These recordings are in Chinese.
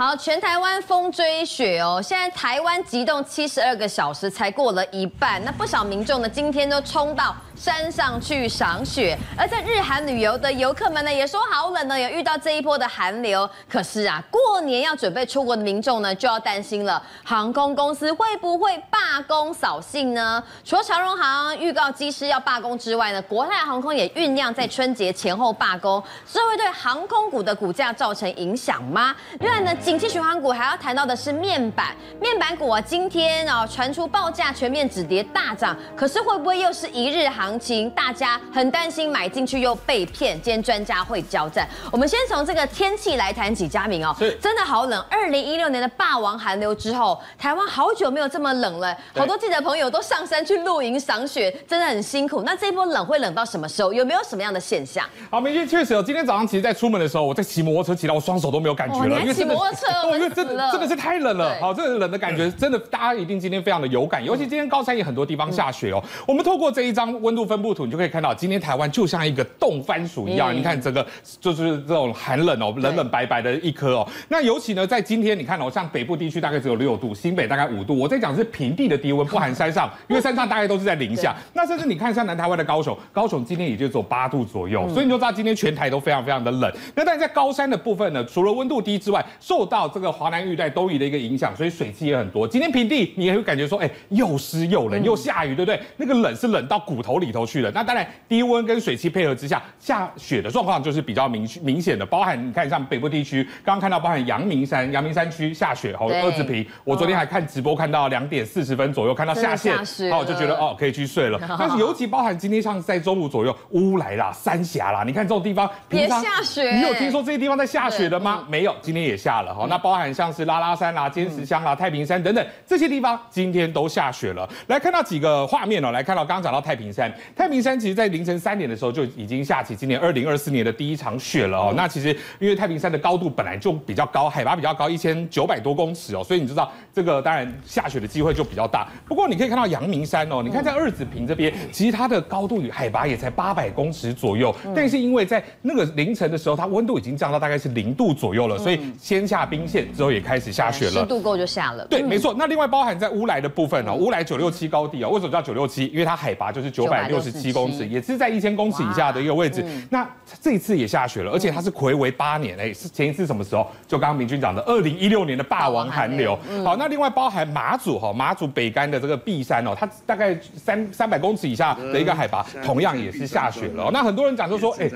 好，全台湾风追雪哦，现在台湾急冻七十二个小时才过了一半，那不少民众呢今天都冲到山上去赏雪，而在日韩旅游的游客们呢也说好冷呢，也遇到这一波的寒流。可是啊，过年要准备出国的民众呢就要担心了，航空公司会不会罢工扫兴呢？除了长荣航预告机师要罢工之外呢，国泰航空也酝酿在春节前后罢工，这会对航空股的股价造成影响吗？另外呢？景气循环股还要谈到的是面板，面板股啊，今天啊传出报价全面止跌大涨，可是会不会又是一日航情？大家很担心买进去又被骗。今天专家会交战，我们先从这个天气来谈起。佳明哦，真的好冷。二零一六年的霸王寒流之后，台湾好久没有这么冷了，好多记者朋友都上山去露营赏雪，真的很辛苦。那这一波冷会冷到什么时候？有没有什么样的现象？好，明天确实哦，今天早上其实在出门的时候，我在骑摩托车骑到我双手都没有感觉了，因为骑摩托车。哦，因为真的真的是太冷了，好，这个冷的感觉真的，大家一定今天非常的有感，尤其今天高山也很多地方下雪哦。我们透过这一张温度分布图，你就可以看到，今天台湾就像一个冻番薯一样，你看整个就是这种寒冷哦，冷冷白白的一颗哦。那尤其呢，在今天你看哦，像北部地区大概只有六度，新北大概五度。我在讲是平地的低温，不含山上，因为山上大概都是在零下。那甚至你看像南台湾的高雄，高雄今天也就只有八度左右，所以你就知道今天全台都非常非常的冷。那但是在高山的部分呢，除了温度低之外，受到这个华南玉带东移的一个影响，所以水汽也很多。今天平地你也会感觉说，哎，又湿又冷，又下雨，对不对？那个冷是冷到骨头里头去了。那当然，低温跟水汽配合之下，下雪的状况就是比较明明显的。包含你看像北部地区，刚刚看到包含阳明山、阳明山区下雪，好二字坪。我昨天还看直播，看到两点四十分左右看到下线，然后我就觉得哦，可以去睡了。但是尤其包含今天像在中午左右，乌来啦、三峡啦，你看这种地方别下雪。你有听说这些地方在下雪的吗？没有，今天也下了。哈，那包含像是拉拉山啦、尖石乡啦、太平山等等这些地方，今天都下雪了。来看到几个画面哦，来看到刚刚讲到太平山，太平山其实在凌晨三点的时候就已经下起今年二零二四年的第一场雪了哦。那其实因为太平山的高度本来就比较高，海拔比较高，一千九百多公尺哦，所以你知道这个当然下雪的机会就比较大。不过你可以看到阳明山哦，你看在二子坪这边，其实它的高度与海拔也才八百公尺左右，但是因为在那个凌晨的时候，它温度已经降到大概是零度左右了，所以先下冰线之后也开始下雪了，湿度够就下了。对，没错。那另外包含在乌来的部分哦，乌来九六七高地哦，为什么叫九六七？因为它海拔就是九百六十七公尺，也是在一千公尺以下的一个位置。那这一次也下雪了，而且它是睽违八年哎，是前一次什么时候？就刚刚明君讲的二零一六年的霸王寒流。好，那另外包含马祖哈，马祖北干的这个碧山哦，它大概三三百公尺以下的一个海拔，同样也是下雪了。那很多人讲就说，哎，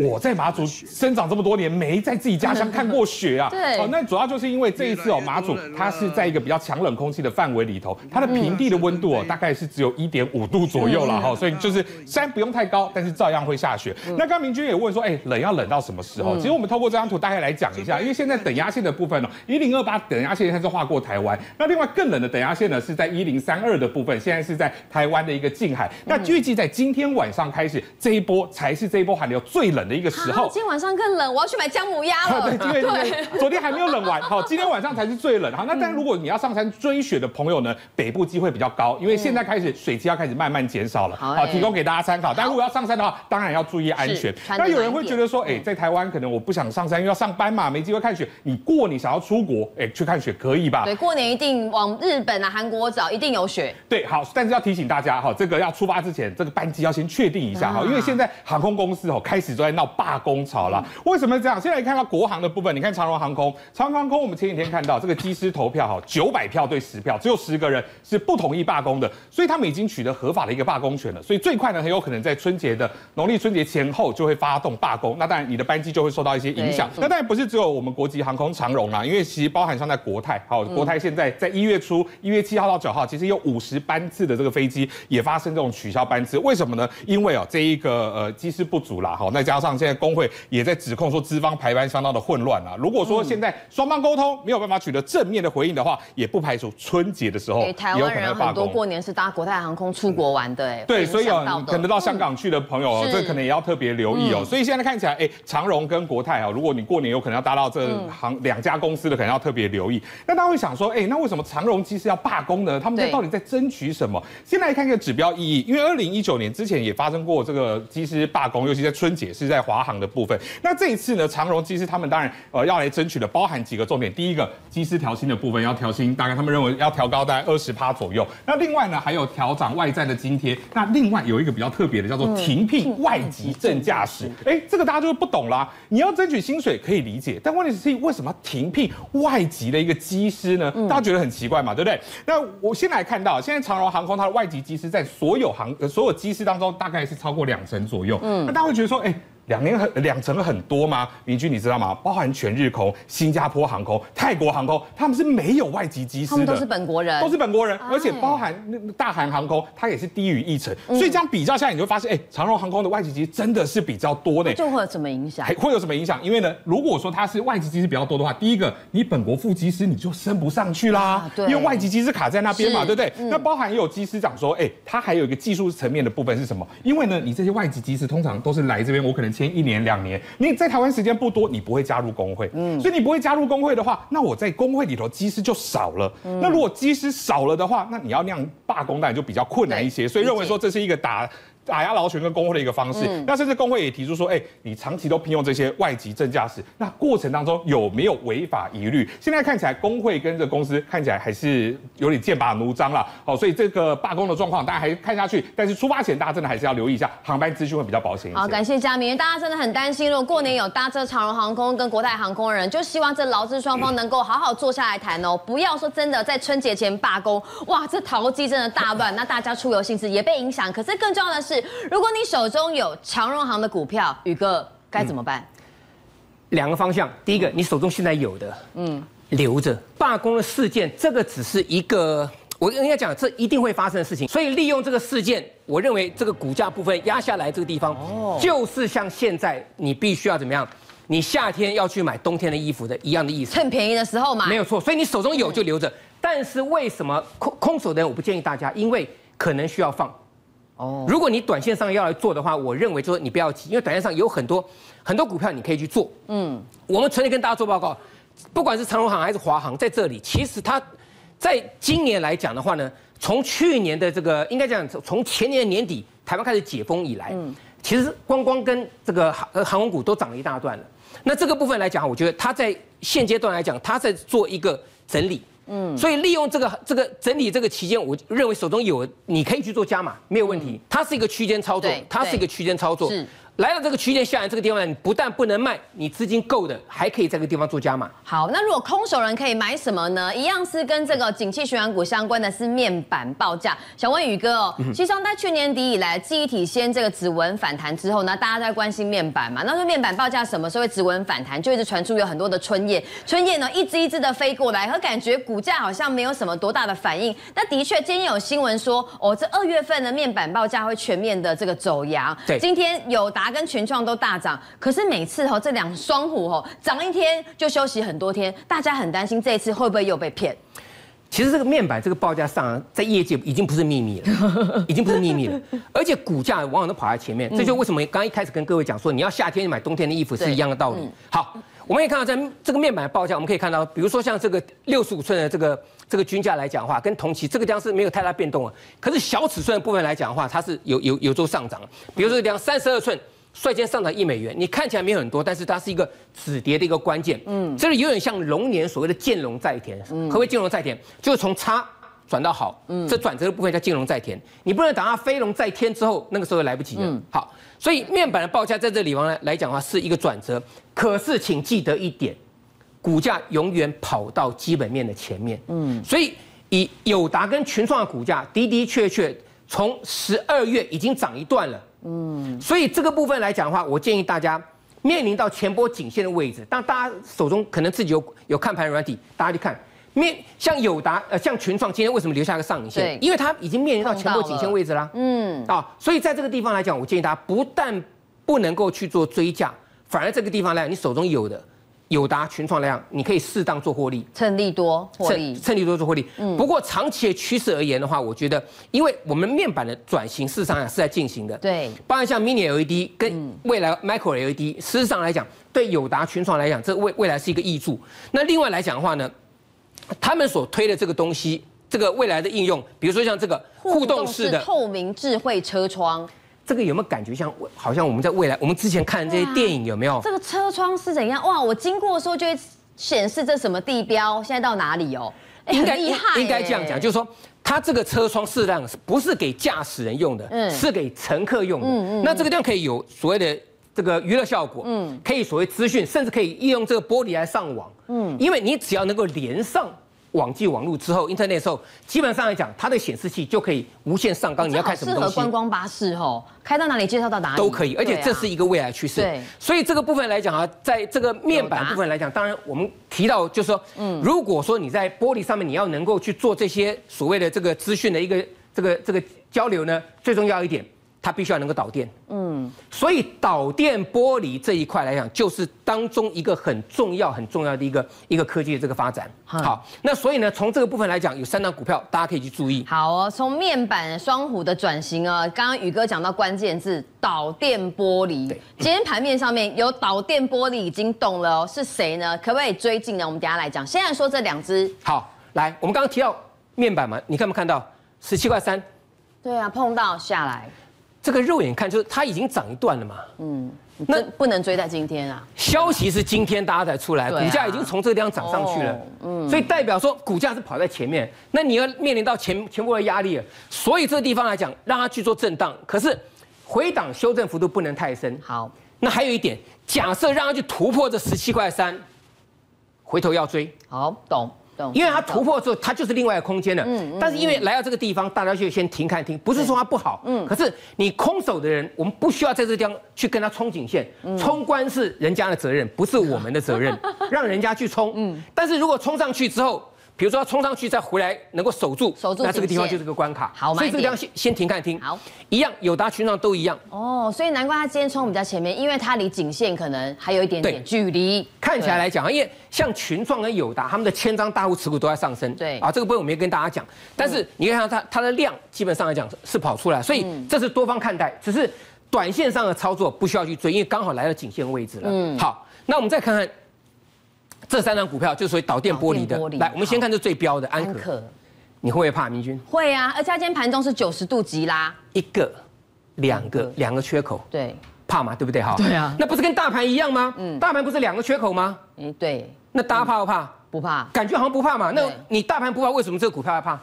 我在马祖生长这么多年，没在自己家乡看过雪啊。对。哦，那主要就是因为这一次哦，马祖它是在一个比较强冷空气的范围里头，它的平地的温度哦，大概是只有一点五度左右了哈，所以就是山不用太高，但是照样会下雪。那刚明君也问说，哎，冷要冷到什么时候？其实我们透过这张图大概来讲一下，因为现在等压线的部分哦，一零二八等压线它是划过台湾，那另外更冷的等压线呢是在一零三二的部分，现在是在台湾的一个近海。那预计在今天晚上开始，这一波才是这一波寒流最冷的一个时候。今天晚上更冷，我要去买姜母鸭了。对，今天对，昨天还没有冷完，好，今天晚上才是最冷。好，那但如果你要上山追雪的朋友呢，北部机会比较高，因为现在开始水汽要开始慢慢减少了。好，提供给大家参考。但如果要上山的话，当然要注意安全。那有人会觉得说，哎，在台湾可能我不想上山，因为要上班嘛，没机会看雪。你过你想要出国，哎，去看雪可以吧？对，过年一定往日本啊、韩国找，一定有雪。对，好，但是要提醒大家哈，这个要出发之前，这个班机要先确定一下哈，因为现在航空公司哦开始都在闹罢工潮了。为什么这样？现在看到国航的部分，你看长荣航空，长荣航空我们前几天看到这个机师投票哈，九百票对十票，只有十个人是不同意罢工的，所以他们已经取得合法的一个罢工权了。所以最快呢，很有可能在春节的农历春节前后就会发动罢工。那当然你的班机就会受到一些影响。那当然不是只有我们国际航空长荣啦，因为其实包含像在国泰，好，国泰现在在一月初一月七号到九号，其实有五十班次的这个飞机也发生这种取消班次。为什么呢？因为哦这一个呃机师不足啦，好，再加上现在工会也在指控说资方排班相当的混乱啊。如果说现在双方沟通没有办法取得正面的回应的话，也不排除春节的时候台湾人很多过年是搭国泰航空出国玩的，哎，对，所以哦，可能到香港去的朋友哦，这可能也要特别留意哦。所以现在看起来，哎，长荣跟国泰啊，如果你过年有可能要搭到这行两家公司的，可能要特别留意。那大家会想说，哎，那为什么长荣机师要罢工呢？他们在到底在争取什么？先来看一个指标意义，因为二零一九年之前也发生过这个机师罢工，尤其在春节是在华航的部分。那这一次呢，长荣机师他们当然呃要来争取的包含几个重点，第一个机师调薪的部分要调薪，大概他们认为要调高大概二十趴左右。那另外呢，还有调涨外债的津贴。那另外有一个比较特别的，叫做停聘外籍正驾驶。哎、欸，这个大家就不懂啦。你要争取薪水可以理解，但问题是为什么要停聘外籍的一个机师呢？大家觉得很奇怪嘛，对不对？那我先来看到，现在长荣航空它的外籍机师在所有航所有机师当中，大概是超过两成左右。嗯，那大家会觉得说，哎、欸。两年很两成很多吗？明君你知道吗？包含全日空、新加坡航空、泰国航空，他们是没有外籍机师的，他们都是本国人，都是本国人，而且包含那大韩航空，它也是低于一成。所以这样比较下来，你就会发现，哎，长荣航空的外籍机师真的是比较多的。就会有什么影响？会有什么影响？因为呢，如果说它是外籍机师比较多的话，第一个，你本国副机师你就升不上去啦，对，因为外籍机师卡在那边嘛，对不对？那包含也有机师长说，哎，他还有一个技术层面的部分是什么？因为呢，你这些外籍机师通常都是来这边，我可能签一年两年。你在台湾时间不多，你不会加入工会，嗯，所以你不会加入工会的话，那我在工会里头机师就少了。嗯、那如果机师少了的话，那你要那样罢工，那就比较困难一些。所以认为说这是一个打。打压劳权跟工会的一个方式，嗯、那甚至工会也提出说，哎、欸，你长期都聘用这些外籍正驾驶，那过程当中有没有违法疑虑？现在看起来工会跟这公司看起来还是有点剑拔弩张了，好，所以这个罢工的状况大家还看下去，但是出发前大家真的还是要留意一下航班资讯会比较保险一些。好，感谢嘉明，大家真的很担心，如果过年有搭这长荣航空跟国泰航空的人，就希望这劳资双方能够好好坐下来谈哦，不要说真的在春节前罢工，哇，这桃机真的大乱，那大家出游性质也被影响。可是更重要的是，如果你手手中有长荣行的股票，宇哥该怎么办？两个方向，第一个，你手中现在有的，嗯，留着。罢工的事件，这个只是一个，我应该讲，这一定会发生的事情。所以利用这个事件，我认为这个股价部分压下来这个地方，哦，就是像现在你必须要怎么样？你夏天要去买冬天的衣服的一样的意思。趁便宜的时候嘛，没有错。所以你手中有就留着。但是为什么空空手的人我不建议大家？因为可能需要放。哦，如果你短线上要来做的话，我认为就是你不要急，因为短线上有很多很多股票你可以去做。嗯，我们昨天跟大家做报告，不管是长荣航还是华航，在这里其实它在今年来讲的话呢，从去年的这个应该讲从前年的年底台湾开始解封以来，嗯，其实光光跟这个航航空股都涨了一大段了。那这个部分来讲，我觉得它在现阶段来讲，它在做一个整理。嗯，所以利用这个这个整理这个期间，我认为手中有你可以去做加码，没有问题。它是一个区间操作，它是一个区间操作。是。来到这个区间下来这个地方，你不但不能卖，你资金够的还可以在这个地方做加码。好，那如果空手人可以买什么呢？一样是跟这个景气循环股相关的是面板报价。想问宇哥哦，其实在去年底以来，记忆体先这个指纹反弹之后呢，大家在关心面板嘛。那说面板报价什么时候会指纹反弹，就一直传出有很多的春叶，春叶呢一只一只的飞过来，和感觉股价好像没有什么多大的反应。那的确，今天有新闻说，哦，这二月份的面板报价会全面的这个走扬。对，今天有达跟全创都大涨，可是每次吼这两双虎吼涨一天就休息很多天，大家很担心这一次会不会又被骗？其实这个面板这个报价上，在业界已经不是秘密了，已经不是秘密了，而且股价往往都跑在前面，这就为什么刚刚一开始跟各位讲说，你要夏天买冬天的衣服是一样的道理。好，我们可以看到在这个面板的报价，我们可以看到，比如说像这个六十五寸的这个这个均价来讲的话，跟同期这个地方是没有太大变动啊。可是小尺寸的部分来讲的话，它是有有有做上涨，比如说这个地方三十二寸。率先上涨一美元，你看起来没有很多，但是它是一个止跌的一个关键。嗯，这里有点像龙年所谓的见龙在田。嗯，何谓见龙在田？就是从差转到好。嗯，这转折的部分叫见龙在田。你不能等它飞龙在天之后，那个时候来不及了。嗯，好，所以面板的报价在这里方来来讲的话是一个转折。可是请记得一点，股价永远跑到基本面的前面。嗯，所以以友达跟群创的股价的的确确从十二月已经涨一段了。嗯，所以这个部分来讲的话，我建议大家面临到前波颈线的位置，当大家手中可能自己有有看盘软体，大家去看面像友达呃像群创今天为什么留下一个上影线？对，因为它已经面临到前波颈线位置啦。嗯，啊，所以在这个地方来讲，我建议大家不但不能够去做追价，反而这个地方来讲，你手中有的。友达群创来讲，你可以适当做获利，趁利多获利，趁利多做获利。嗯，不过长期的趋势而言的话，我觉得，因为我们面板的转型事实上是在进行的。对，包括像 Mini LED 跟未来 Micro LED，事实上来讲，对友达群创来讲，这未未来是一个益助。那另外来讲的话呢，他们所推的这个东西，这个未来的应用，比如说像这个互动式的透明智慧车窗，这个有没有感觉像好像我们在未来我们之前看的这些电影有没有？这个车窗是怎样？哇，我经过的时候就会显示这什么地标，现在到哪里哦？应该应应该这样讲，就是说它这个车窗适当不是给驾驶人用的，嗯，是给乘客用的。嗯嗯。那这个地方可以有所谓的这个娱乐效果，嗯，可以所谓资讯，甚至可以利用这个玻璃来上网，嗯，因为你只要能够连上。网际网络之后，Internet 的时候，基本上来讲，它的显示器就可以无限上纲。你要开什么东西？适合观光巴士哦，开到哪里介绍到哪里都可以。而且这是一个未来趋势。对。所以这个部分来讲啊，在这个面板部分来讲，当然我们提到就是说，嗯，如果说你在玻璃上面你要能够去做这些所谓的这个资讯的一个这个这个交流呢，最重要一点。它必须要能够导电，嗯，所以导电玻璃这一块来讲，就是当中一个很重要、很重要的一个一个科技的这个发展。好，那所以呢，从这个部分来讲，有三档股票大家可以去注意。好哦，从面板双虎的转型啊，刚刚宇哥讲到关键字导电玻璃。对，今天盘面上面有导电玻璃已经动了哦，是谁呢？可不可以追进呢？我们等下来讲。现在说这两只。好，来，我们刚刚提到面板嘛，你看没看到十七块三？对啊，碰到下来。这个肉眼看就是它已经涨一段了嘛，嗯，那不能追在今天啊。消息是今天大家才出来，股价已经从这个地方涨上去了，嗯，所以代表说股价是跑在前面，那你要面临到前前部的压力了，所以这个地方来讲，让它去做震荡，可是回档修正幅度不能太深。好，那还有一点，假设让它去突破这十七块三，回头要追。好，懂。因为它突破之后，它就是另外一个空间了。嗯，但是因为来到这个地方，大家就先停看停，不是说它不好。嗯，可是你空手的人，我们不需要在这个地方去跟他冲警线，冲关是人家的责任，不是我们的责任，让人家去冲。嗯，但是如果冲上去之后，比如说冲上去再回来能够守住，守住，那这个地方就是个关卡。好，所以这个地方先先停看停。好，一样友达群创都一样。哦，所以难怪他今天冲比较前面，因为它离颈线可能还有一点点距离。看起来来讲啊，因为像群创跟友达，他们的千张大户持股都在上升。对啊，这个部分我没跟大家讲，但是你看它它的量基本上来讲是跑出来，所以这是多方看待，只是短线上的操作不需要去追，因为刚好来到颈线位置了。嗯，好，那我们再看看。这三张股票就属于导电玻璃的。璃来，我们先看这最标的安可。安可你会不会怕明君？会啊，而且它今天盘中是九十度急拉，一个、两个、两个缺口。对，怕吗？对不对？哈。对啊。那不是跟大盘一样吗？嗯。大盘不是两个缺口吗？嗯，对。那大家怕不怕？嗯、不怕。感觉好像不怕嘛。那你大盘不怕，为什么这个股票要怕？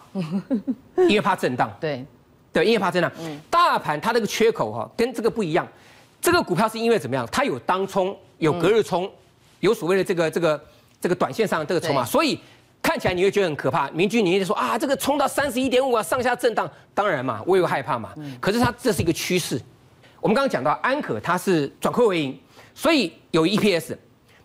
因为怕震荡。对。对，因为怕震荡。嗯。大盘它这个缺口哈，跟这个不一样。这个股票是因为怎么样？它有当冲，有隔日冲，有所谓的这个这个。这个短线上的这个筹码，所以看起来你会觉得很可怕。明君，你就说啊，这个冲到三十一点五啊，上下震荡，当然嘛，我也会害怕嘛。可是它这是一个趋势。我们刚刚讲到安可，它是转亏为盈，所以有 EPS。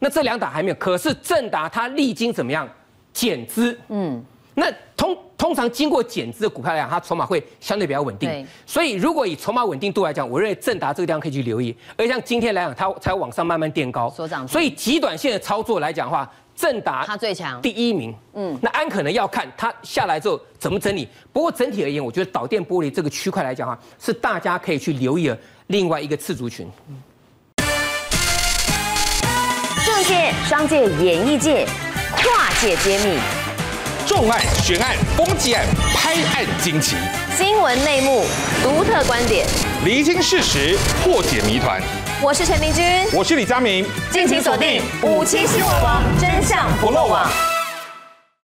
那这两档还没有，可是正达它历经怎么样减资？嗯，那通通常经过减资的股票来讲，它筹码会相对比较稳定。所以如果以筹码稳定度来讲，我认为正达这个地方可以去留意。而像今天来讲，它才往上慢慢垫高。所以极短线的操作来讲的话。正达他最强，第一名。嗯，那安可能要看他下来之后怎么整理。不过整体而言，我觉得导电玻璃这个区块来讲哈，是大家可以去留意的另外一个次族群。政界、商界、演艺界，跨界揭秘，重案、悬案、攻击案、拍案惊奇，新闻内幕、独特观点，厘清事实，破解谜团。我是陈明君，我是李佳明，敬请锁定五七新闻网，真相不漏网。